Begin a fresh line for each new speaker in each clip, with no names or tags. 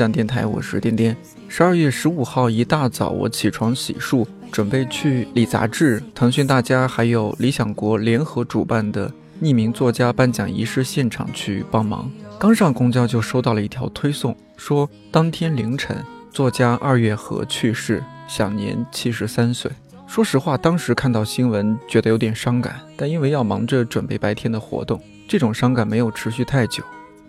看理想电台，我是颠颠。十二月十五号一大早，我起床洗漱，准备去理杂志、腾讯大家还有理想国联合主办的匿名作家颁奖仪式现场去帮忙。刚上公交就收到了一条推送，说当天凌晨，作家二月河去世，享年七十三岁。说实话，当时看到新闻觉得有点伤感，但因为要忙着准备白天的活动，这种伤感没有持续太久。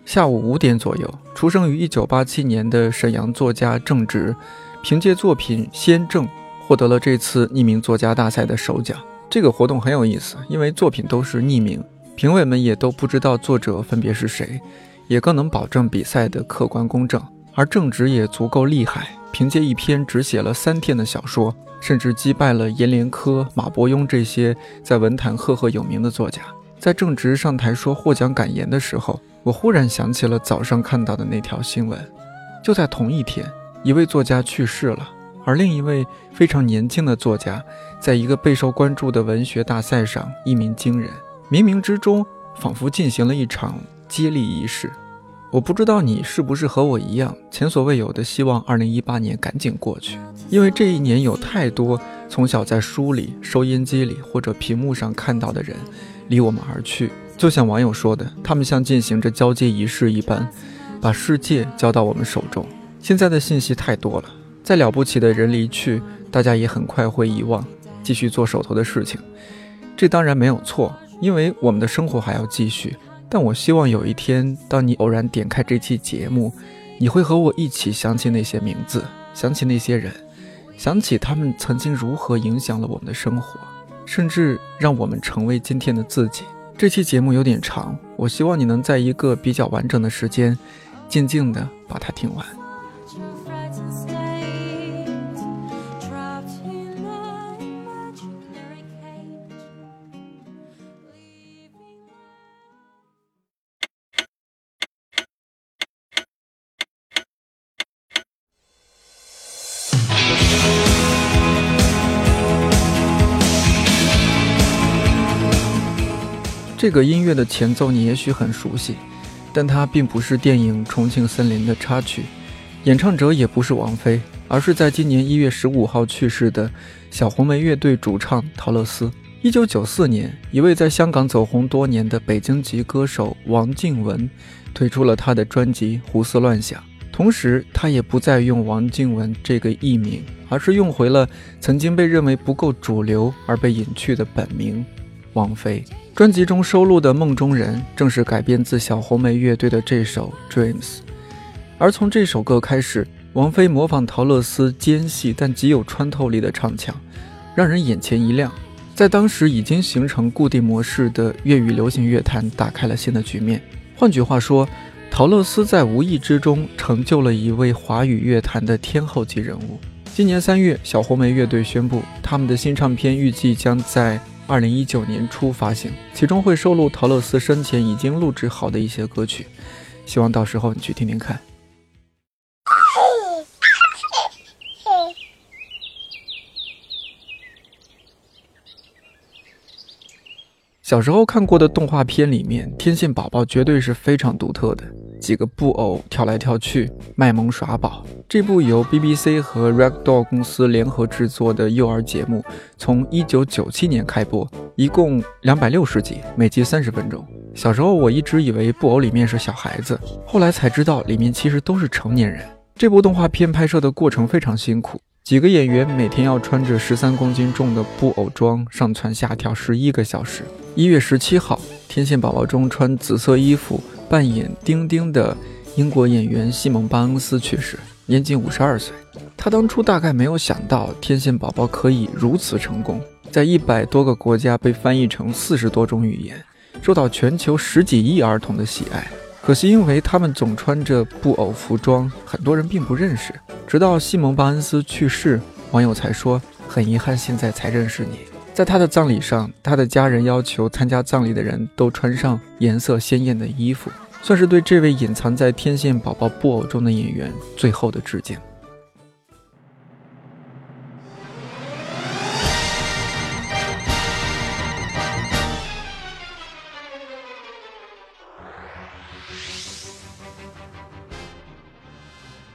下午五点左右，出生于一九八七年的沈阳作家郑直，凭借作品《先正》获得了这次匿名作家大赛的首奖。这个活动很有意思，因为作品都是匿名，评委们也都不知道作者分别是谁，也更能保证比赛的客观公正。而郑直也足够厉害，凭借一篇只写了三天的小说，甚至击败了阎连科、马伯庸这些在文坛赫赫有名的作家。在郑直上台说获奖感言的时候。我忽然想起了早上看到的那条新闻，就在同一天，一位作家去世了，而另一位非常年轻的作家，在一个备受关注的文学大赛上一鸣惊人，冥冥之中仿佛进行了一场接力仪式。我不知道你是不是和我一样，前所未有的希望2018年赶紧过去，因为这一年有太多从小在书里、收音机里或者屏幕上看到的人，离我们而去。就像网友说的，他们像进行着交接仪式一般，把世界交到我们手中。现在的信息太多了，再了不起的人离去，大家也很快会遗忘，继续做手头的事情。这当然没有错，因为我们的生活还要继续。但我希望有一天，当你偶然点开这期节目，你会和我一起想起那些名字，想起那些人，想起他们曾经如何影响了我们的生活，甚至让我们成为今天的自己。这期节目有点长，我希望你能在一个比较完整的时间，静静的把它听完。这个音乐的前奏你也许很熟悉，但它并不是电影《重庆森林》的插曲，演唱者也不是王菲，而是在今年一月十五号去世的小红莓乐队主唱陶乐斯。一九九四年，一位在香港走红多年的北京籍歌手王靖雯推出了他的专辑《胡思乱想》，同时他也不再用王靖雯这个艺名，而是用回了曾经被认为不够主流而被隐去的本名王菲。专辑中收录的《梦中人》正是改编自小红莓乐队的这首《Dreams》，而从这首歌开始，王菲模仿陶乐斯尖细但极有穿透力的唱腔，让人眼前一亮，在当时已经形成固定模式的粤语流行乐坛打开了新的局面。换句话说，陶乐斯在无意之中成就了一位华语乐坛的天后级人物。今年三月，小红莓乐队宣布，他们的新唱片预计将在。二零一九年初发行，其中会收录陶乐斯生前已经录制好的一些歌曲，希望到时候你去听听看。小时候看过的动画片里面，天线宝宝绝对是非常独特的。几个布偶跳来跳去，卖萌耍宝。这部由 BBC 和 Ragdoll 公司联合制作的幼儿节目，从1997年开播，一共260集，每集30分钟。小时候我一直以为布偶里面是小孩子，后来才知道里面其实都是成年人。这部动画片拍摄的过程非常辛苦，几个演员每天要穿着13公斤重的布偶装上蹿下跳11个小时。一月十七号，天线宝宝中穿紫色衣服。扮演丁丁的英国演员西蒙·巴恩斯去世，年仅五十二岁。他当初大概没有想到《天线宝宝》可以如此成功，在一百多个国家被翻译成四十多种语言，受到全球十几亿儿童的喜爱。可惜，因为他们总穿着布偶服装，很多人并不认识。直到西蒙·巴恩斯去世，网友才说：“很遗憾，现在才认识你。”在他的葬礼上，他的家人要求参加葬礼的人都穿上颜色鲜艳的衣服，算是对这位隐藏在天线宝宝布偶中的演员最后的致敬。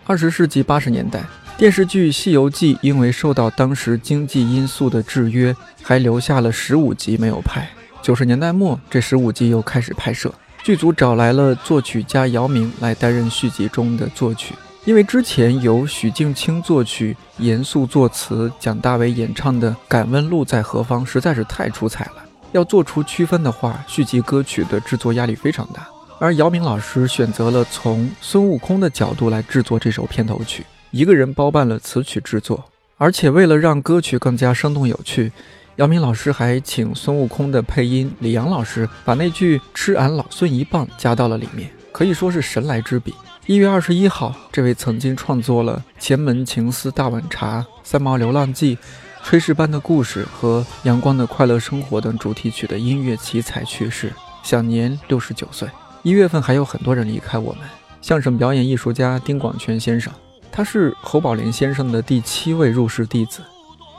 二十世纪八十年代，电视剧《西游记》因为受到当时经济因素的制约，还留下了十五集没有拍。九十年代末，这十五集又开始拍摄，剧组找来了作曲家姚明来担任续集中的作曲。因为之前由许镜清作曲、严肃作词、蒋大为演唱的《敢问路在何方》实在是太出彩了，要做出区分的话，续集歌曲的制作压力非常大。而姚明老师选择了从孙悟空的角度来制作这首片头曲，一个人包办了词曲制作，而且为了让歌曲更加生动有趣，姚明老师还请孙悟空的配音李阳老师把那句“吃俺老孙一棒”加到了里面，可以说是神来之笔。一月二十一号，这位曾经创作了《前门情思大碗茶》《三毛流浪记》《炊事班的故事》和《阳光的快乐生活》等主题曲的音乐奇才去世，享年六十九岁。一月份还有很多人离开我们，相声表演艺术家丁广泉先生，他是侯宝林先生的第七位入室弟子，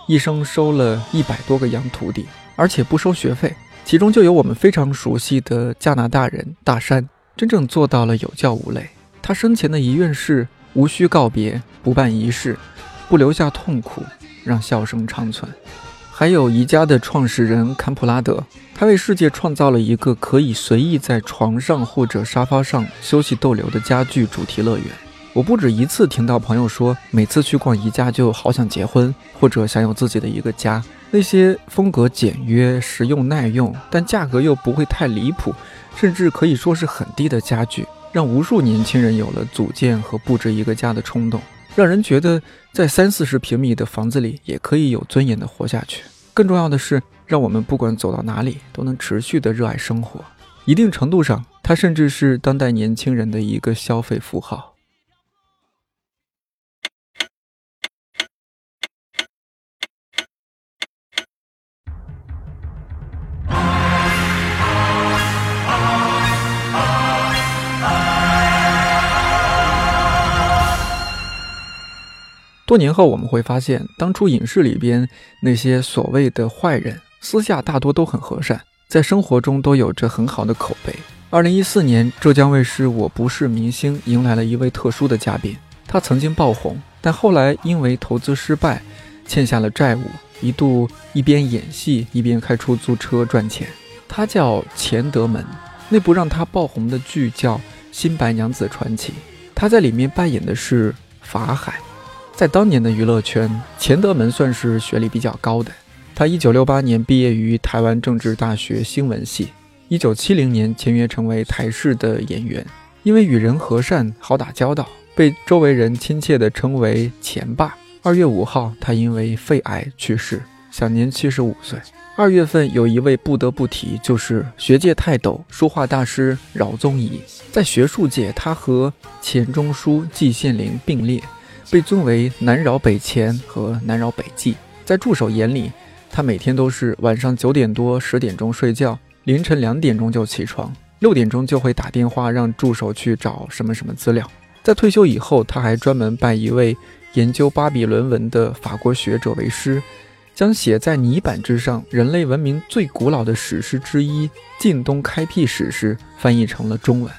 一生收了一百多个洋徒弟，而且不收学费，其中就有我们非常熟悉的加拿大人大山，真正做到了有教无类。他生前的遗愿是无需告别，不办仪式，不留下痛苦，让笑声长存。还有宜家的创始人坎普拉德，他为世界创造了一个可以随意在床上或者沙发上休息逗留的家具主题乐园。我不止一次听到朋友说，每次去逛宜家就好想结婚，或者想有自己的一个家。那些风格简约、实用耐用，但价格又不会太离谱，甚至可以说是很低的家具，让无数年轻人有了组建和布置一个家的冲动。让人觉得在三四十平米的房子里也可以有尊严的活下去。更重要的是，让我们不管走到哪里都能持续的热爱生活。一定程度上，它甚至是当代年轻人的一个消费符号。多年后，我们会发现，当初影视里边那些所谓的坏人，私下大多都很和善，在生活中都有着很好的口碑。二零一四年，浙江卫视《我不是明星》迎来了一位特殊的嘉宾，他曾经爆红，但后来因为投资失败，欠下了债务，一度一边演戏一边开出租车赚钱。他叫钱德门，那部让他爆红的剧叫《新白娘子传奇》，他在里面扮演的是法海。在当年的娱乐圈，钱德门算是学历比较高的。他一九六八年毕业于台湾政治大学新闻系，一九七零年签约成为台视的演员。因为与人和善、好打交道，被周围人亲切地称为“钱爸”。二月五号，他因为肺癌去世，享年七十五岁。二月份有一位不得不提，就是学界泰斗、书画大师饶宗颐。在学术界，他和钱钟书、季羡林并列。被尊为南饶北迁和南饶北季，在助手眼里，他每天都是晚上九点多、十点钟睡觉，凌晨两点钟就起床，六点钟就会打电话让助手去找什么什么资料。在退休以后，他还专门拜一位研究巴比伦文的法国学者为师，将写在泥板之上人类文明最古老的史诗之一《晋东开辟史诗》翻译成了中文。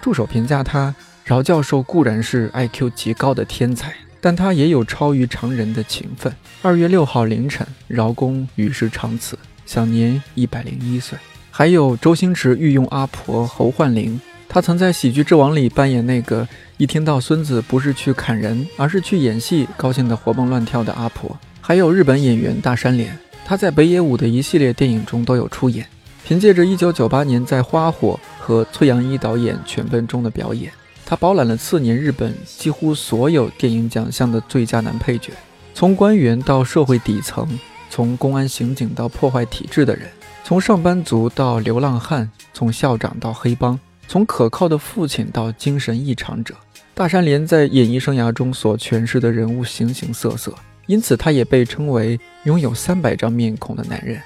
助手评价他。饶教授固然是 IQ 极高的天才，但他也有超于常人的勤奋。二月六号凌晨，饶公与世长辞，享年一百零一岁。还有周星驰御用阿婆侯焕玲，她曾在《喜剧之王》里扮演那个一听到孙子不是去砍人，而是去演戏，高兴得活蹦乱跳的阿婆。还有日本演员大山连，他在北野武的一系列电影中都有出演。凭借着一九九八年在《花火》和崔阳一导演《犬奔》中的表演。他包揽了次年日本几乎所有电影奖项的最佳男配角，从官员到社会底层，从公安刑警到破坏体制的人，从上班族到流浪汉，从校长到黑帮，从可靠的父亲到精神异常者。大山连在演艺生涯中所诠释的人物形形色色，因此他也被称为拥有三百张面孔的男人。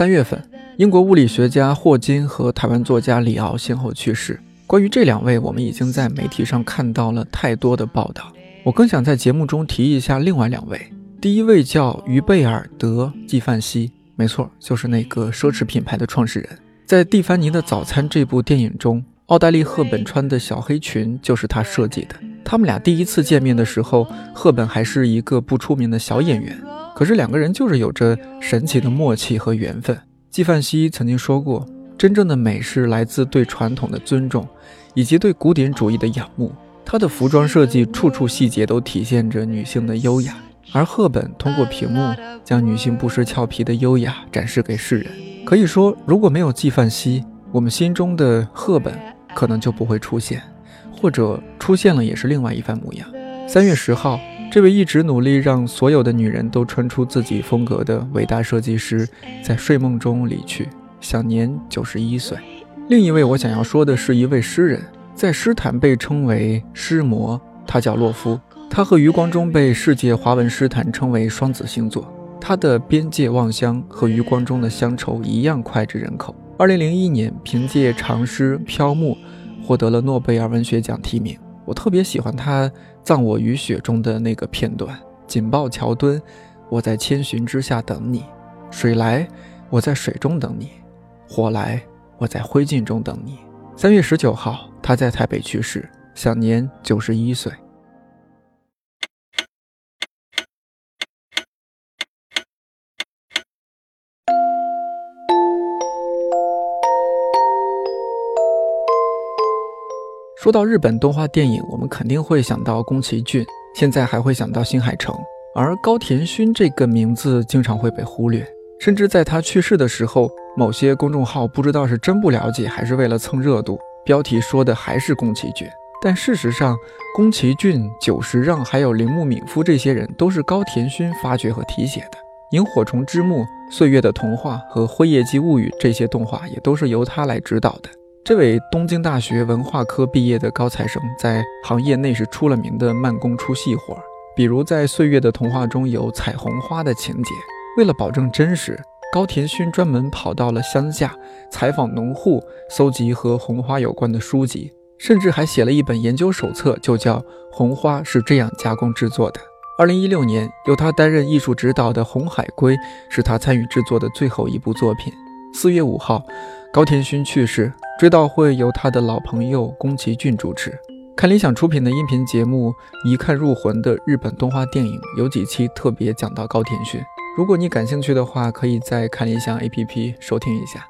三月份，英国物理学家霍金和台湾作家李敖先后去世，关于这两位，我们已经在媒体上看到了太多的报道。我更想在节目中提一下另外两位。第一位叫于贝尔德·纪梵希，没错，就是那个奢侈品牌的创始人。在《蒂凡尼的早餐》这部电影中，奥黛丽·赫本穿的小黑裙就是他设计的。他们俩第一次见面的时候，赫本还是一个不出名的小演员，可是两个人就是有着神奇的默契和缘分。纪梵希曾经说过：“真正的美是来自对传统的尊重，以及对古典主义的仰慕。”她的服装设计处处细节都体现着女性的优雅，而赫本通过屏幕将女性不失俏皮的优雅展示给世人。可以说，如果没有纪梵希，我们心中的赫本可能就不会出现，或者出现了也是另外一番模样。三月十号，这位一直努力让所有的女人都穿出自己风格的伟大设计师在睡梦中离去，享年九十一岁。另一位我想要说的是一位诗人。在诗坛被称为诗魔，他叫洛夫。他和余光中被世界华文诗坛称为双子星座。他的《边界望乡》和余光中的《乡愁》一样脍炙人口。二零零一年，凭借长诗《飘木》获得了诺贝尔文学奖提名。我特别喜欢他《葬我于雪》中的那个片段：“紧抱桥墩，我在千寻之下等你；水来，我在水中等你；火来，我在灰烬中等你。”三月十九号。他在台北去世，享年九十一岁。说到日本动画电影，我们肯定会想到宫崎骏，现在还会想到新海诚，而高田勋这个名字经常会被忽略，甚至在他去世的时候，某些公众号不知道是真不了解，还是为了蹭热度。标题说的还是宫崎骏，但事实上，宫崎骏、久石让还有铃木敏夫这些人都是高田勋发掘和题写的。《萤火虫之墓》《岁月的童话》和《辉夜姬物语》这些动画也都是由他来指导的。这位东京大学文化科毕业的高材生，在行业内是出了名的慢工出细活儿。比如在《岁月的童话》中有彩虹花的情节，为了保证真实。高田勋专门跑到了乡下采访农户，搜集和红花有关的书籍，甚至还写了一本研究手册，就叫《红花是这样加工制作的》。二零一六年，由他担任艺术指导的《红海龟》是他参与制作的最后一部作品。四月五号，高田勋去世，追悼会由他的老朋友宫崎骏主持。看理想出品的音频节目《一看入魂》的日本动画电影，有几期特别讲到高田勋。如果你感兴趣的话，可以在看理想 APP 收听一下。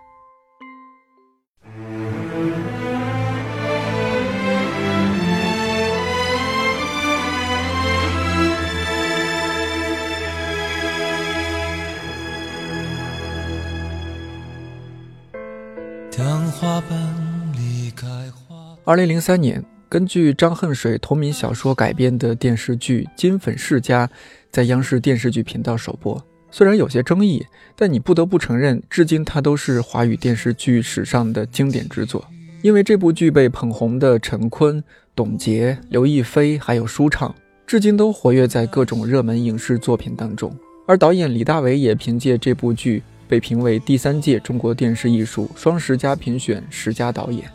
二零零三年，根据张恨水同名小说改编的电视剧《金粉世家》。在央视电视剧频道首播，虽然有些争议，但你不得不承认，至今它都是华语电视剧史上的经典之作。因为这部剧被捧红的陈坤、董洁、刘亦菲还有舒畅，至今都活跃在各种热门影视作品当中。而导演李大为也凭借这部剧被评为第三届中国电视艺术双十佳评选十佳导演。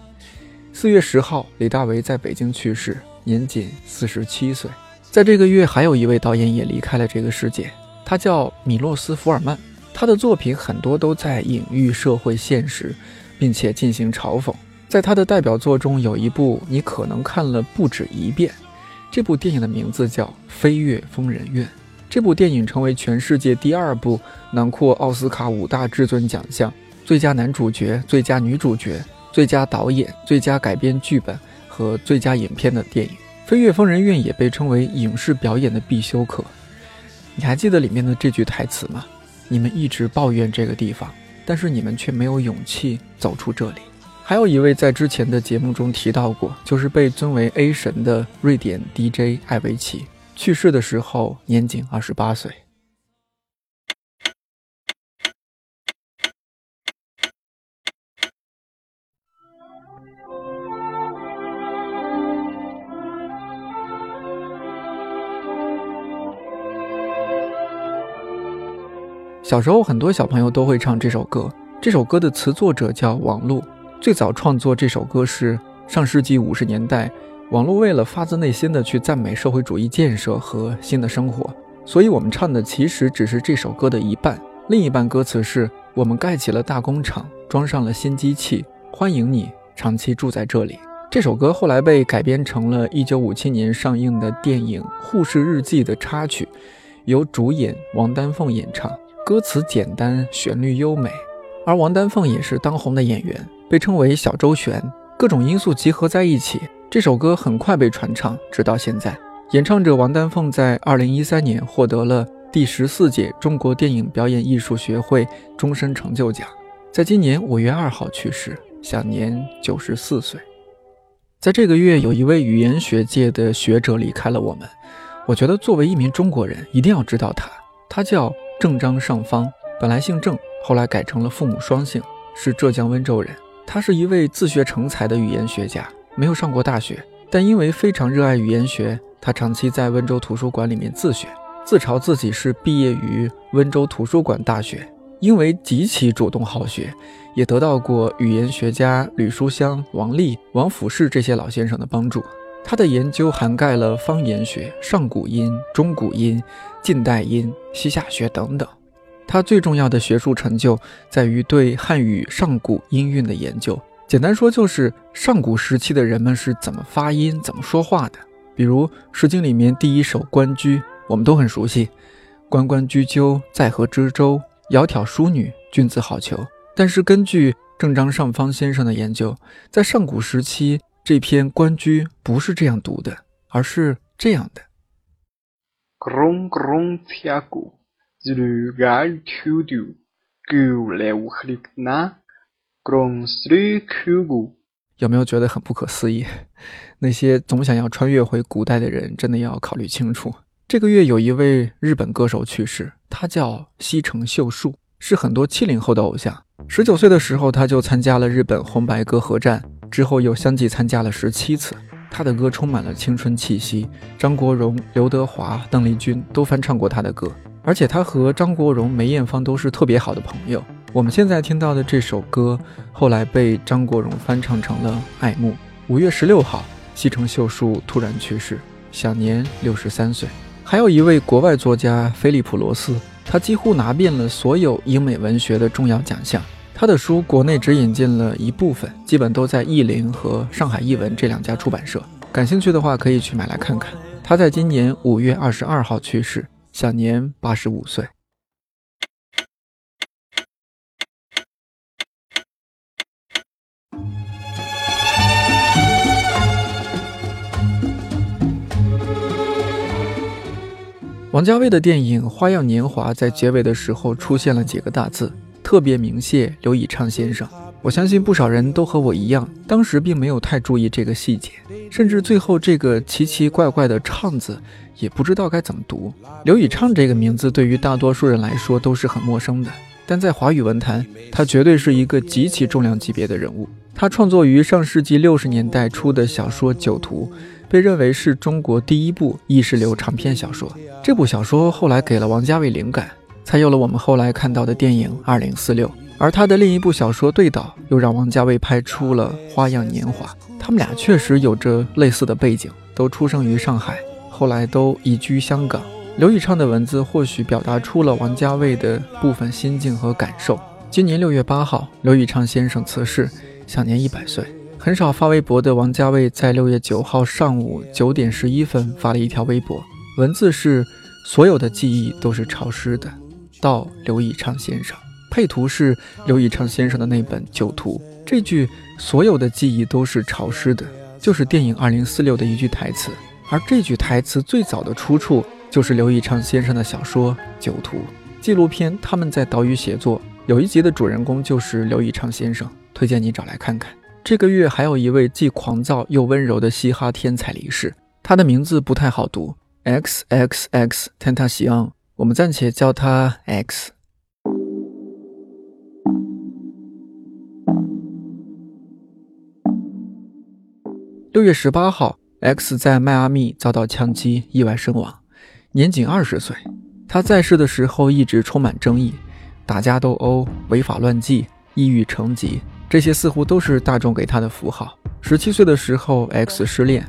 四月十号，李大为在北京去世，年仅四十七岁。在这个月，还有一位导演也离开了这个世界，他叫米洛斯·福尔曼。他的作品很多都在隐喻社会现实，并且进行嘲讽。在他的代表作中，有一部你可能看了不止一遍。这部电影的名字叫《飞越疯人院》。这部电影成为全世界第二部囊括奥斯卡五大至尊奖项——最佳男主角、最佳女主角、最佳导演、最佳改编剧本和最佳影片的电影。《飞越疯人院》也被称为影视表演的必修课。你还记得里面的这句台词吗？你们一直抱怨这个地方，但是你们却没有勇气走出这里。还有一位在之前的节目中提到过，就是被尊为 A 神的瑞典 DJ 艾维奇，去世的时候年仅二十八岁。小时候，很多小朋友都会唱这首歌。这首歌的词作者叫王璐，最早创作这首歌是上世纪五十年代，网络为了发自内心的去赞美社会主义建设和新的生活，所以我们唱的其实只是这首歌的一半，另一半歌词是我们盖起了大工厂，装上了新机器，欢迎你长期住在这里。这首歌后来被改编成了一九五七年上映的电影《护士日记》的插曲，由主演王丹凤演唱。歌词简单，旋律优美，而王丹凤也是当红的演员，被称为小周璇。各种因素集合在一起，这首歌很快被传唱，直到现在。演唱者王丹凤在二零一三年获得了第十四届中国电影表演艺术学会终身成就奖，在今年五月二号去世，享年九十四岁。在这个月，有一位语言学界的学者离开了我们。我觉得作为一名中国人，一定要知道他。他叫郑章尚方，本来姓郑，后来改成了父母双姓，是浙江温州人。他是一位自学成才的语言学家，没有上过大学，但因为非常热爱语言学，他长期在温州图书馆里面自学，自嘲自己是毕业于温州图书馆大学。因为极其主动好学，也得到过语言学家吕书香、王力、王府士这些老先生的帮助。他的研究涵盖了方言学、上古音、中古音、近代音、西夏学等等。他最重要的学术成就在于对汉语上古音韵的研究。简单说，就是上古时期的人们是怎么发音、怎么说话的。比如《诗经》里面第一首《关雎》，我们都很熟悉：“关关雎鸠，在河之洲。”窈窕淑女，君子好逑。但是根据郑章尚方先生的研究，在上古时期，这篇《关雎》不是这样读的，而是这样的。有没有觉得很不可思议？那些总想要穿越回古代的人，真的要考虑清楚。这个月有一位日本歌手去世，他叫西城秀树，是很多七零后的偶像。十九岁的时候，他就参加了日本红白歌合战，之后又相继参加了十七次。他的歌充满了青春气息，张国荣、刘德华、邓丽君都翻唱过他的歌，而且他和张国荣、梅艳芳都是特别好的朋友。我们现在听到的这首歌，后来被张国荣翻唱成了《爱慕》。五月十六号，西城秀树突然去世，享年六十三岁。还有一位国外作家菲利普·罗斯，他几乎拿遍了所有英美文学的重要奖项。他的书国内只引进了一部分，基本都在译林和上海译文这两家出版社。感兴趣的话，可以去买来看看。他在今年五月二十二号去世，享年八十五岁。王家卫的电影《花样年华》在结尾的时候出现了几个大字，特别鸣谢刘以畅先生。我相信不少人都和我一样，当时并没有太注意这个细节，甚至最后这个奇奇怪怪的“畅”字也不知道该怎么读。刘以畅这个名字对于大多数人来说都是很陌生的，但在华语文坛，他绝对是一个极其重量级别的人物。他创作于上世纪六十年代初的小说《酒徒》。被认为是中国第一部意识流长篇小说。这部小说后来给了王家卫灵感，才有了我们后来看到的电影《二零四六》。而他的另一部小说《对倒》又让王家卫拍出了《花样年华》。他们俩确实有着类似的背景，都出生于上海，后来都移居香港。刘以畅的文字或许表达出了王家卫的部分心境和感受。今年六月八号，刘以畅先生辞世，享年一百岁。很少发微博的王家卫在六月九号上午九点十一分发了一条微博，文字是：“所有的记忆都是潮湿的。”到刘以畅先生，配图是刘以畅先生的那本《酒徒》。这句“所有的记忆都是潮湿的”就是电影《二零四六》的一句台词，而这句台词最早的出处就是刘以畅先生的小说《酒徒》纪录片。他们在岛屿写作，有一集的主人公就是刘以畅先生，推荐你找来看看。这个月还有一位既狂躁又温柔的嘻哈天才离世，他的名字不太好读，X X X Tentacion，我们暂且叫他 X。六月十八号，X 在迈阿密遭到枪击，意外身亡，年仅二十岁。他在世的时候一直充满争议，打架斗殴、违法乱纪、抑郁成疾。这些似乎都是大众给他的符号。十七岁的时候，X 失恋，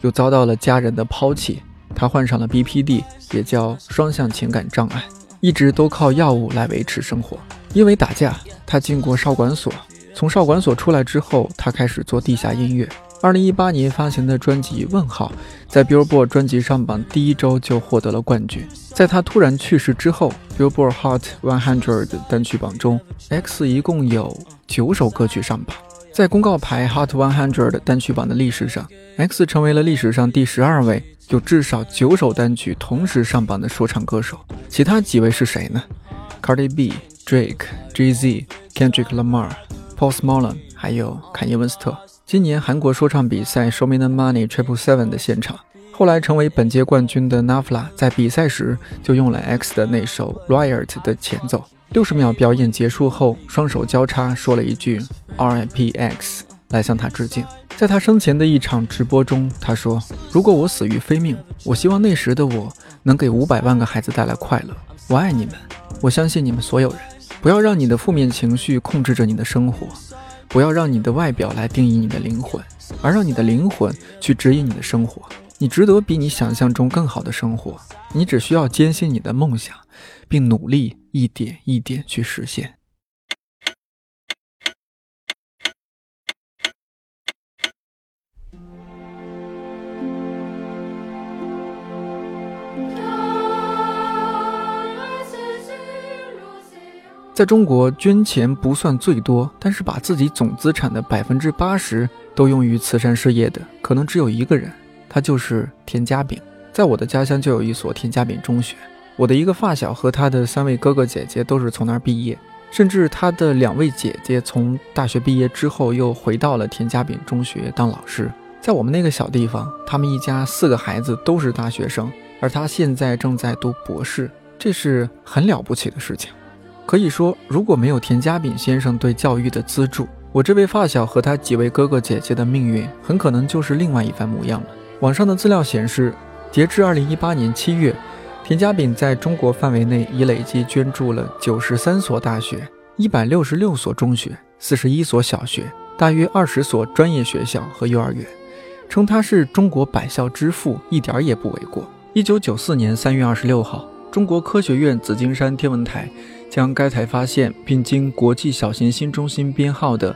又遭到了家人的抛弃，他患上了 BPD，也叫双向情感障碍，一直都靠药物来维持生活。因为打架，他进过少管所。从少管所出来之后，他开始做地下音乐。二零一八年发行的专辑《问号》在 Billboard 专辑上榜第一周就获得了冠军。在他突然去世之后，Billboard Hot 100单曲榜中，X 一共有九首歌曲上榜。在公告牌 Hot 100单曲榜的历史上，X 成为了历史上第十二位有至少九首单曲同时上榜的说唱歌手。其他几位是谁呢？Cardi B、Drake、J. Z、Kendrick Lamar、Post Malone，还有坎耶·文斯特。今年韩国说唱比赛《Show Me the Money Triple Seven》的现场，后来成为本届冠军的 Nafla 在比赛时就用了 X 的那首《Riot》的前奏。六十秒表演结束后，双手交叉说了一句 “R.I.P. X” 来向他致敬。在他生前的一场直播中，他说：“如果我死于非命，我希望那时的我能给五百万个孩子带来快乐。我爱你们，我相信你们所有人。不要让你的负面情绪控制着你的生活。”不要让你的外表来定义你的灵魂，而让你的灵魂去指引你的生活。你值得比你想象中更好的生活。你只需要坚信你的梦想，并努力一点一点去实现。在中国，捐钱不算最多，但是把自己总资产的百分之八十都用于慈善事业的，可能只有一个人，他就是田家炳。在我的家乡就有一所田家炳中学，我的一个发小和他的三位哥哥姐姐都是从那儿毕业，甚至他的两位姐姐从大学毕业之后又回到了田家炳中学当老师。在我们那个小地方，他们一家四个孩子都是大学生，而他现在正在读博士，这是很了不起的事情。可以说，如果没有田家炳先生对教育的资助，我这位发小和他几位哥哥姐姐的命运很可能就是另外一番模样了。网上的资料显示，截至二零一八年七月，田家炳在中国范围内已累计捐助了九十三所大学、一百六十六所中学、四十一所小学、大约二十所专业学校和幼儿园，称他是中国百校之父一点也不为过。一九九四年三月二十六号，中国科学院紫金山天文台。将该台发现并经国际小行星中心编号的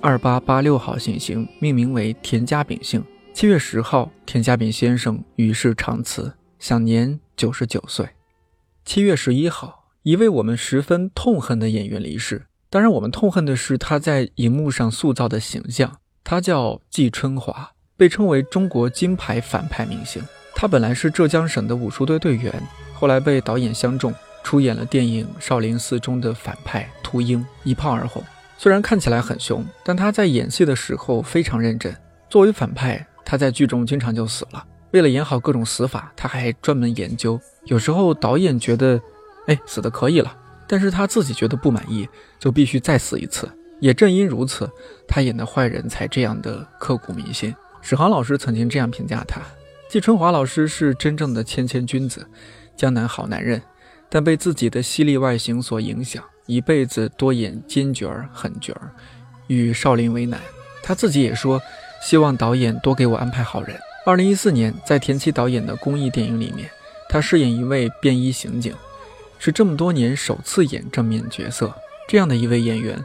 二八八六号行星命名为田家炳星。七月十号，田家炳先生与世长辞，享年九十九岁。七月十一号，一位我们十分痛恨的演员离世。当然，我们痛恨的是他在荧幕上塑造的形象。他叫季春华，被称为中国金牌反派明星。他本来是浙江省的武术队队员，后来被导演相中。出演了电影《少林寺》中的反派秃鹰，一炮而红。虽然看起来很凶，但他在演戏的时候非常认真。作为反派，他在剧中经常就死了。为了演好各种死法，他还专门研究。有时候导演觉得，哎，死的可以了，但是他自己觉得不满意，就必须再死一次。也正因如此，他演的坏人才这样的刻骨铭心。史航老师曾经这样评价他：季春华老师是真正的谦谦君子，江南好男人。但被自己的犀利外形所影响，一辈子多演奸角儿、狠角儿，与少林为难。他自己也说，希望导演多给我安排好人。二零一四年，在田七导演的公益电影里面，他饰演一位便衣刑警，是这么多年首次演正面角色。这样的一位演员，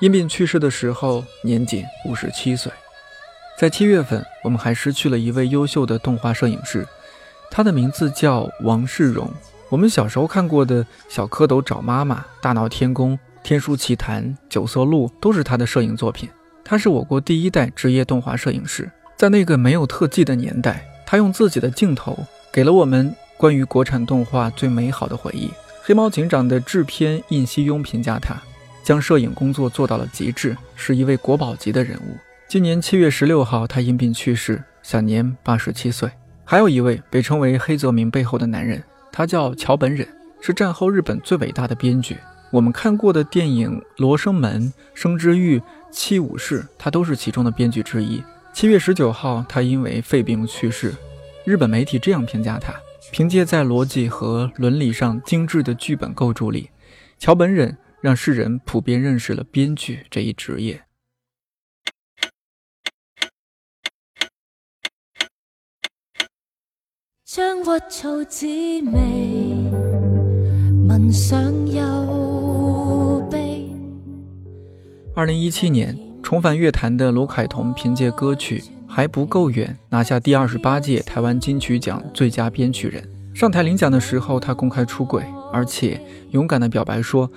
因病去世的时候年仅五十七岁。在七月份，我们还失去了一位优秀的动画摄影师，他的名字叫王世荣。我们小时候看过的《小蝌蚪找妈妈》《大闹天宫》《天书奇谭》《九色鹿》都是他的摄影作品。他是我国第一代职业动画摄影师，在那个没有特技的年代，他用自己的镜头给了我们关于国产动画最美好的回忆。黑猫警长的制片印西庸评价他，将摄影工作做到了极致，是一位国宝级的人物。今年七月十六号，他因病去世，享年八十七岁。还有一位被称为黑泽明背后的男人。他叫桥本忍，是战后日本最伟大的编剧。我们看过的电影《罗生门》《生之欲》《七武士》，他都是其中的编剧之一。七月十九号，他因为肺病去世。日本媒体这样评价他：凭借在逻辑和伦理上精致的剧本构筑力，桥本忍让世人普遍认识了编剧这一职业。将屈草滋味，闻上又悲。二零一七年重返乐坛的卢凯彤，凭借歌曲《还不够远》拿下第二十八届台湾金曲奖最佳编曲人。上台领奖的时候，他公开出轨，而且勇敢地表白说：“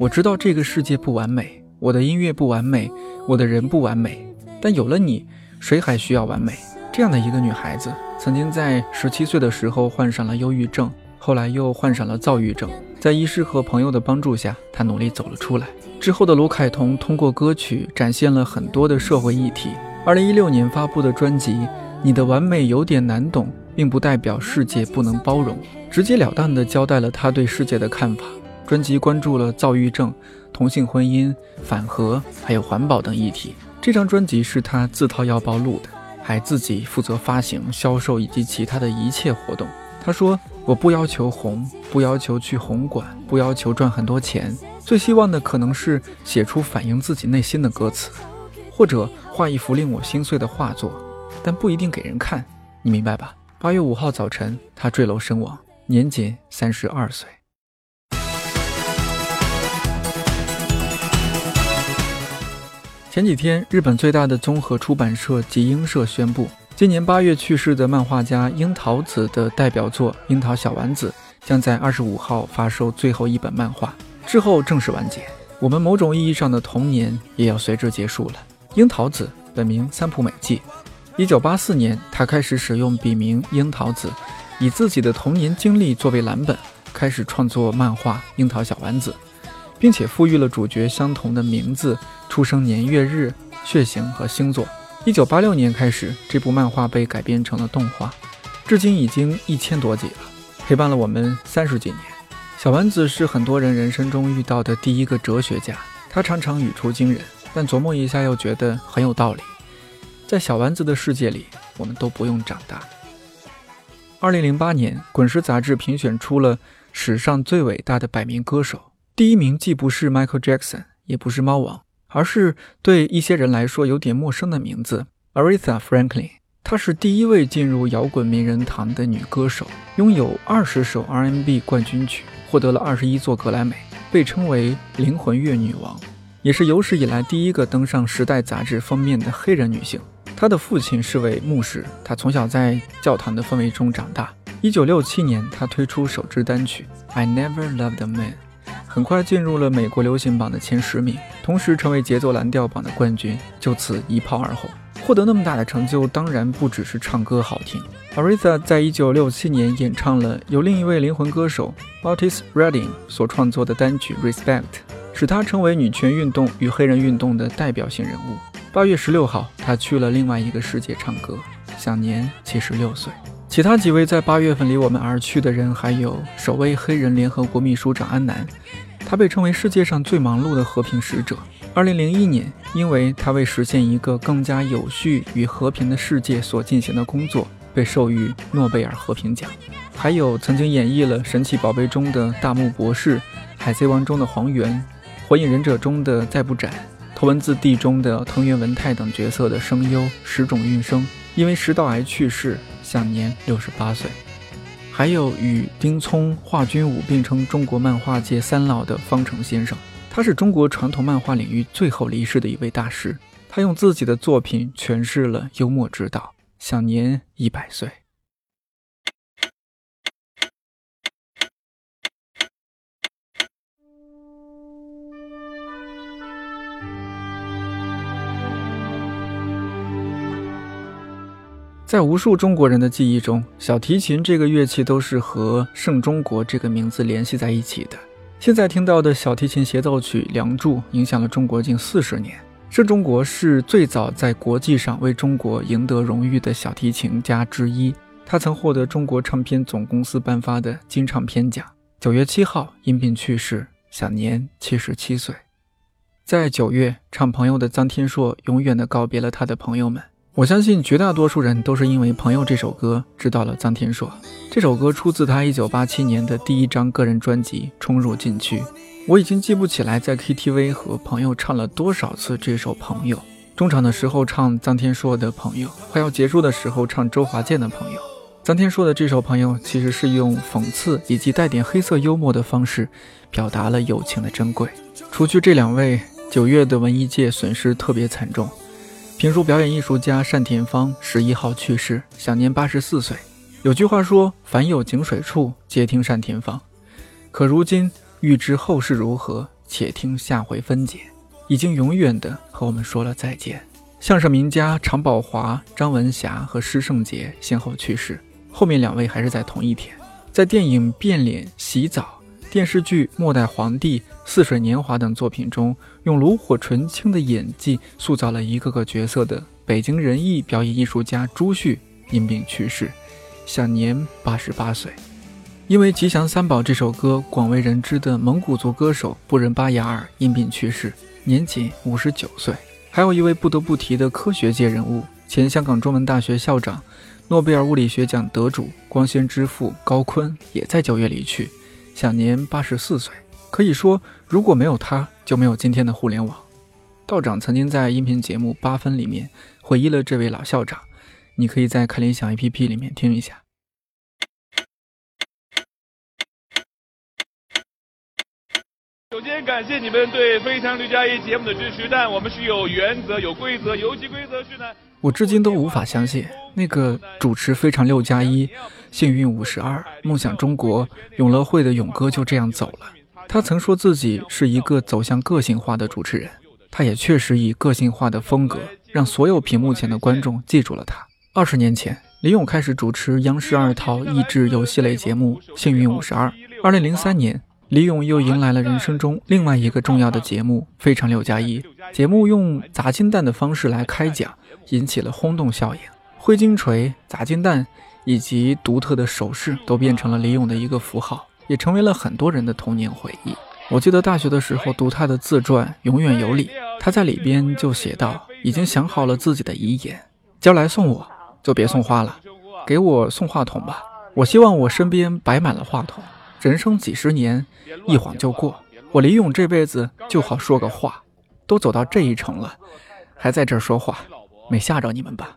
我知道这个世界不完美，我的音乐不完美，我的人不完美，但有了你，谁还需要完美？”这样的一个女孩子，曾经在十七岁的时候患上了忧郁症，后来又患上了躁郁症。在医师和朋友的帮助下，他努力走了出来。之后的卢凯彤通过歌曲展现了很多的社会议题。二零一六年发布的专辑《你的完美有点难懂》。并不代表世界不能包容，直截了当地交代了他对世界的看法。专辑关注了躁郁症、同性婚姻、反核，还有环保等议题。这张专辑是他自掏腰包录的，还自己负责发行、销售以及其他的一切活动。他说：“我不要求红，不要求去红馆，不要求赚很多钱，最希望的可能是写出反映自己内心的歌词，或者画一幅令我心碎的画作，但不一定给人看，你明白吧？”八月五号早晨，他坠楼身亡，年仅三十二岁。前几天，日本最大的综合出版社集英社宣布，今年八月去世的漫画家樱桃子的代表作《樱桃小丸子》将在二十五号发售最后一本漫画，之后正式完结。我们某种意义上的童年也要随之结束了。樱桃子本名三浦美纪。一九八四年，他开始使用笔名樱桃子，以自己的童年经历作为蓝本，开始创作漫画《樱桃小丸子》，并且赋予了主角相同的名字、出生年月日、血型和星座。一九八六年开始，这部漫画被改编成了动画，至今已经一千多集了，陪伴了我们三十几年。小丸子是很多人人生中遇到的第一个哲学家，他常常语出惊人，但琢磨一下又觉得很有道理。在小丸子的世界里，我们都不用长大。二零零八年，《滚石》杂志评选出了史上最伟大的百名歌手，第一名既不是 Michael Jackson，也不是猫王，而是对一些人来说有点陌生的名字 ——Aretha Franklin。她是第一位进入摇滚名人堂的女歌手，拥有二十首 R&B 冠军曲，获得了二十一座格莱美，被称为“灵魂乐女王”，也是有史以来第一个登上《时代》杂志封面的黑人女性。她的父亲是位牧师，她从小在教堂的氛围中长大。一九六七年，她推出首支单曲《I Never Loved a Man》，很快进入了美国流行榜的前十名，同时成为节奏蓝调榜的冠军，就此一炮而红。获得那么大的成就，当然不只是唱歌好听。Aretha 在一九六七年演唱了由另一位灵魂歌手 Otis Redding 所创作的单曲《Respect》，使她成为女权运动与黑人运动的代表性人物。八月十六号，她去了另外一个世界唱歌，享年七十六岁。其他几位在八月份离我们而去的人，还有首位黑人联合国秘书长安南，他被称为世界上最忙碌的和平使者。二零零一年，因为他为实现一个更加有序与和平的世界所进行的工作，被授予诺贝尔和平奖。还有曾经演绎了《神奇宝贝》中的大木博士，《海贼王》中的黄猿，《火影忍者》中的再不斩。头文字 D 中的藤原文太等角色的声优石冢运生，因为食道癌去世，享年六十八岁。还有与丁聪、华君武并称中国漫画界三老的方成先生，他是中国传统漫画领域最后离世的一位大师。他用自己的作品诠释了幽默之道，享年一百岁。在无数中国人的记忆中，小提琴这个乐器都是和盛中国这个名字联系在一起的。现在听到的小提琴协奏曲《梁祝》影响了中国近四十年。盛中国是最早在国际上为中国赢得荣誉的小提琴家之一，他曾获得中国唱片总公司颁发的金唱片奖。九月七号因病去世，享年七十七岁。在九月，唱朋友的臧天朔永远地告别了他的朋友们。我相信绝大多数人都是因为《朋友》这首歌知道了臧天朔。这首歌出自他1987年的第一张个人专辑《冲入禁区》。我已经记不起来在 KTV 和朋友唱了多少次这首《朋友》。中场的时候唱臧天朔的《朋友》，快要结束的时候唱周华健的《朋友》。臧天朔的这首朋友，其实是用讽刺以及带点黑色幽默的方式，表达了友情的珍贵。除去这两位，九月的文艺界损失特别惨重。评书表演艺术家单田芳十一号去世，享年八十四岁。有句话说：“凡有井水处，皆听单田芳。”可如今欲知后事如何，且听下回分解。已经永远的和我们说了再见。相声名家常宝华、张文霞和施圣杰先后去世。后面两位还是在同一天，在电影《变脸》《洗澡》、电视剧《末代皇帝》《似水年华》等作品中，用炉火纯青的演技塑造了一个个角色的北京人艺表演艺术家朱旭因病去世，享年八十八岁。因为《吉祥三宝》这首歌广为人知的蒙古族歌手布仁巴雅尔因病去世，年仅五十九岁。还有一位不得不提的科学界人物，前香港中文大学校长。诺贝尔物理学奖得主、光纤之父高锟也在九月离去，享年八十四岁。可以说，如果没有他，就没有今天的互联网。道长曾经在音频节目《八分》里面回忆了这位老校长，你可以在看理想 APP 里面听一下。
首先感谢你们对《非常六加一》节目的支持，但我们是有原则、有规则，游戏规则是呢。
我至今都无法相信，那个主持《非常六加一》、幸运五十二、梦想中国、永乐会的勇哥就这样走了。他曾说自己是一个走向个性化的主持人，他也确实以个性化的风格让所有屏幕前的观众记住了他。二十年前，李咏开始主持央视二套益智游戏类节目《幸运五十二》。二零零三年，李咏又迎来了人生中另外一个重要的节目《非常六加一》。节目用砸金蛋的方式来开讲。引起了轰动效应，挥金锤、砸金蛋以及独特的手势都变成了李咏的一个符号，也成为了很多人的童年回忆。我记得大学的时候读他的自传《永远有理》，他在里边就写道：“已经想好了自己的遗言，将来送我就别送花了，给我送话筒吧。我希望我身边摆满了话筒。人生几十年，一晃就过，我李咏这辈子就好说个话。都走到这一程了，还在这儿说话。”没吓着你们吧？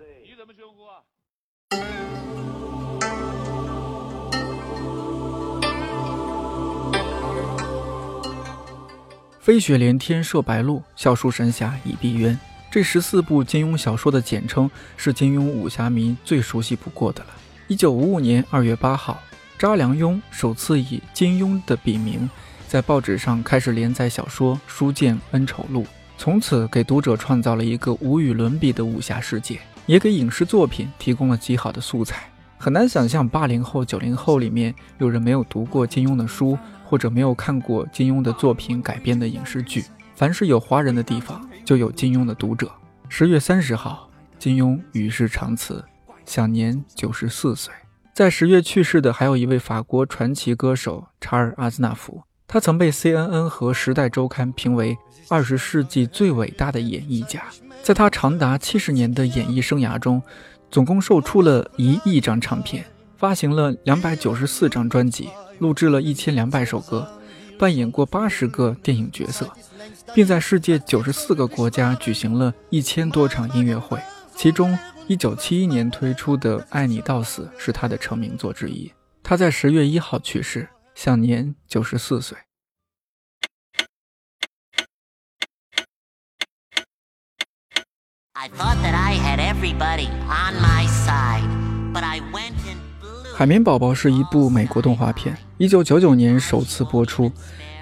飞雪连天射白鹿，笑书神侠倚碧鸳。这十四部金庸小说的简称，是金庸武侠迷最熟悉不过的了。一九五五年二月八号，查良镛首次以金庸的笔名，在报纸上开始连载小说《书剑恩仇录》。从此给读者创造了一个无与伦比的武侠世界，也给影视作品提供了极好的素材。很难想象八零后、九零后里面有人没有读过金庸的书，或者没有看过金庸的作品改编的影视剧。凡是有华人的地方，就有金庸的读者。十月三十号，金庸与世长辞，享年九十四岁。在十月去世的还有一位法国传奇歌手查尔·阿兹纳夫。他曾被 CNN 和《时代周刊》评为二十世纪最伟大的演艺家。在他长达七十年的演艺生涯中，总共售出了一亿张唱片，发行了两百九十四张专辑，录制了一千两百首歌，扮演过八十个电影角色，并在世界九十四个国家举行了一千多场音乐会。其中，一九七一年推出的《爱你到死》是他的成名作之一。他在十月一号去世。享年九十四岁。海绵宝宝是一部美国动画片，一九九九年首次播出，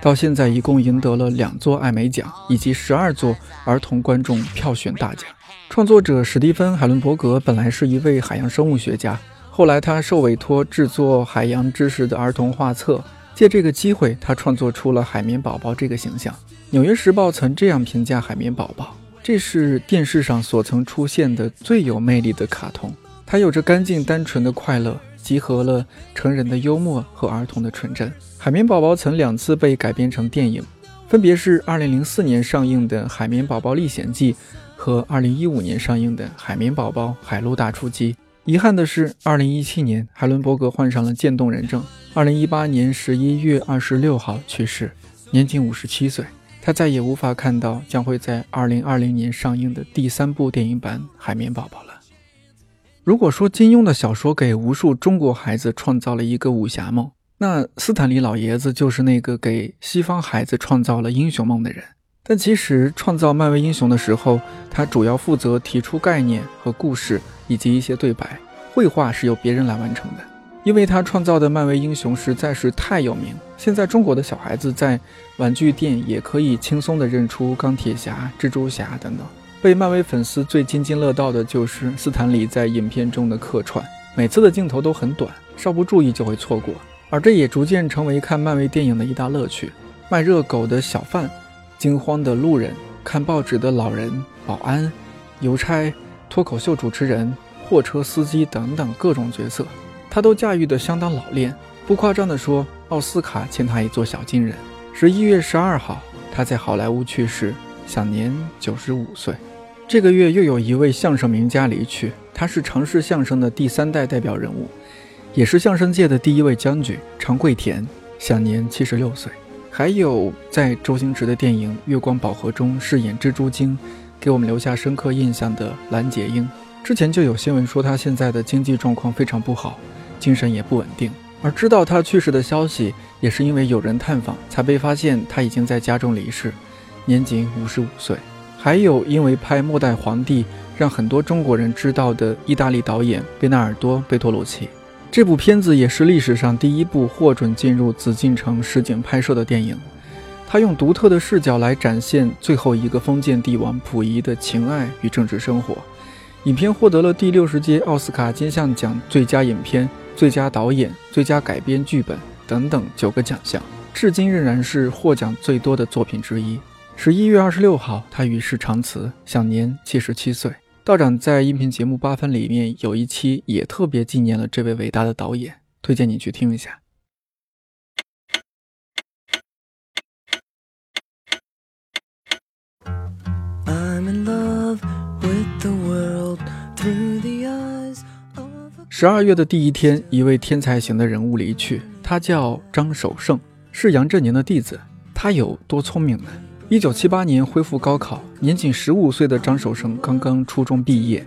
到现在一共赢得了两座艾美奖以及十二座儿童观众票选大奖。创作者史蒂芬·海伦伯格本来是一位海洋生物学家。后来，他受委托制作海洋知识的儿童画册，借这个机会，他创作出了海绵宝宝这个形象。《纽约时报》曾这样评价海绵宝宝：“这是电视上所曾出现的最有魅力的卡通。它有着干净单纯的快乐，集合了成人的幽默和儿童的纯真。”海绵宝宝曾两次被改编成电影，分别是2004年上映的《海绵宝宝历险记》和2015年上映的《海绵宝宝海陆大出击》。遗憾的是，二零一七年海伦伯格患上了渐冻人症，二零一八年十一月二十六号去世，年仅五十七岁。他再也无法看到将会在二零二零年上映的第三部电影版《海绵宝宝》了。如果说金庸的小说给无数中国孩子创造了一个武侠梦，那斯坦利老爷子就是那个给西方孩子创造了英雄梦的人。但其实创造漫威英雄的时候，他主要负责提出概念和故事，以及一些对白，绘画是由别人来完成的。因为他创造的漫威英雄实在是太有名，现在中国的小孩子在玩具店也可以轻松地认出钢铁侠、蜘蛛侠等等。被漫威粉丝最津津乐道的就是斯坦李在影片中的客串，每次的镜头都很短，稍不注意就会错过，而这也逐渐成为看漫威电影的一大乐趣。卖热狗的小贩、惊慌的路人、看报纸的老人、保安、邮差、脱口秀主持人、货车司机等等各种角色。他都驾驭得相当老练，不夸张地说，奥斯卡欠他一座小金人。十一月十二号，他在好莱坞去世，享年九十五岁。这个月又有一位相声名家离去，他是常氏相声的第三代代表人物，也是相声界的第一位将军常贵田，享年七十六岁。还有在周星驰的电影《月光宝盒》中饰演蜘蛛精，给我们留下深刻印象的蓝洁瑛，之前就有新闻说他现在的经济状况非常不好。精神也不稳定，而知道他去世的消息，也是因为有人探访，才被发现他已经在家中离世，年仅五十五岁。还有因为拍《末代皇帝》，让很多中国人知道的意大利导演贝纳尔多·贝托鲁奇，这部片子也是历史上第一部获准进入紫禁城实景拍摄的电影。他用独特的视角来展现最后一个封建帝王溥仪的情爱与政治生活。影片获得了第六十届奥斯卡金像奖最佳影片。最佳导演、最佳改编剧本等等九个奖项，至今仍然是获奖最多的作品之一。十一月二十六号，他与世长辞，享年七十七岁。道长在音频节目八分里面有一期也特别纪念了这位伟大的导演，推荐你去听一下。十二月的第一天，一位天才型的人物离去，他叫张守胜，是杨振宁的弟子。他有多聪明呢？一九七八年恢复高考，年仅十五岁的张守胜刚刚初中毕业。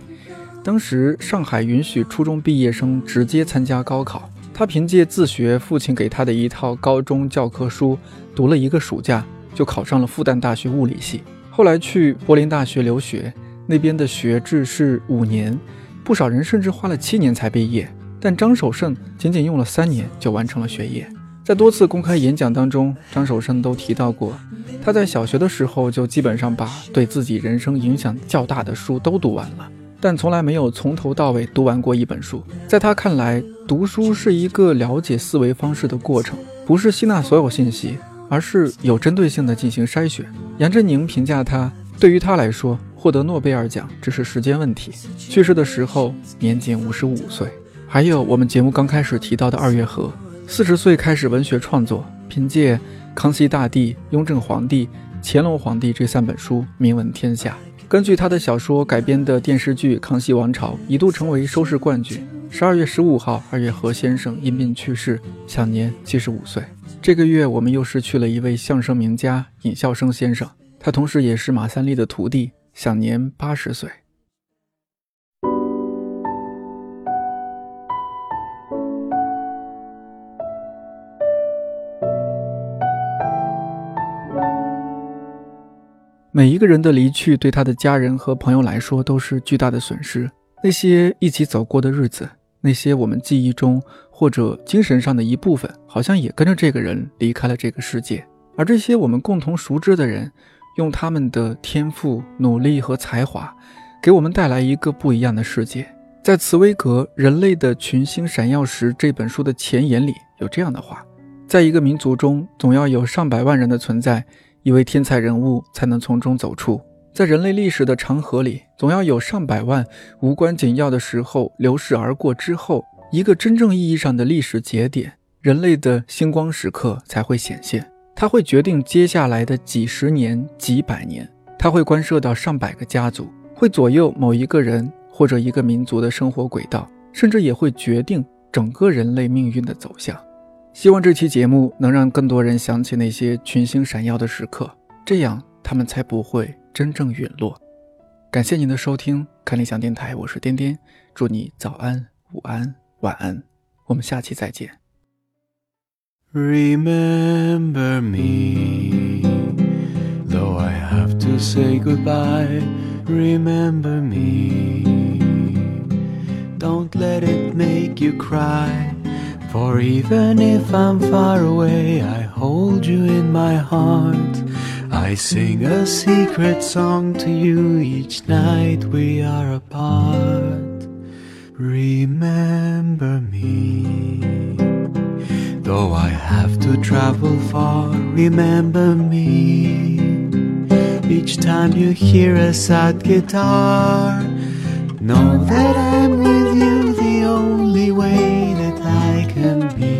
当时上海允许初中毕业生直接参加高考，他凭借自学父亲给他的一套高中教科书，读了一个暑假就考上了复旦大学物理系。后来去柏林大学留学，那边的学制是五年。不少人甚至花了七年才毕业，但张守胜仅仅用了三年就完成了学业。在多次公开演讲当中，张守生都提到过，他在小学的时候就基本上把对自己人生影响较大的书都读完了，但从来没有从头到尾读完过一本书。在他看来，读书是一个了解思维方式的过程，不是吸纳所有信息，而是有针对性的进行筛选。杨振宁评价他，对于他来说。获得诺贝尔奖只是时间问题。去世的时候年仅五十五岁。还有我们节目刚开始提到的二月河，四十岁开始文学创作，凭借《康熙大帝》《雍正皇帝》《乾隆皇帝》这三本书名闻天下。根据他的小说改编的电视剧《康熙王朝》一度成为收视冠军。十二月十五号，二月河先生因病去世，享年七十五岁。这个月我们又失去了一位相声名家尹笑生先生，他同时也是马三立的徒弟。享年八十岁。每一个人的离去，对他的家人和朋友来说都是巨大的损失。那些一起走过的日子，那些我们记忆中或者精神上的一部分，好像也跟着这个人离开了这个世界。而这些我们共同熟知的人。用他们的天赋、努力和才华，给我们带来一个不一样的世界。在茨威格《人类的群星闪耀时》这本书的前言里有这样的话：在一个民族中，总要有上百万人的存在，一位天才人物才能从中走出。在人类历史的长河里，总要有上百万无关紧要的时候流逝而过之后，一个真正意义上的历史节点，人类的星光时刻才会显现。它会决定接下来的几十年、几百年，它会关涉到上百个家族，会左右某一个人或者一个民族的生活轨道，甚至也会决定整个人类命运的走向。希望这期节目能让更多人想起那些群星闪耀的时刻，这样他们才不会真正陨落。感谢您的收听。看理想电台，我是颠颠，祝你早安、午安、晚安，我们下期再见。
Remember me, though I have to say goodbye. Remember me, don't let it make you cry. For even if I'm far away, I hold you in my heart. I sing a secret song to you each night we are apart. Remember me. Though I have to travel far, remember me. Each time you hear a sad guitar, know that I'm with you the only way I can be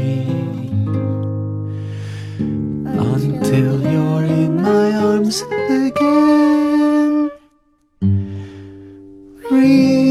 until you're in my arms again. Breathe.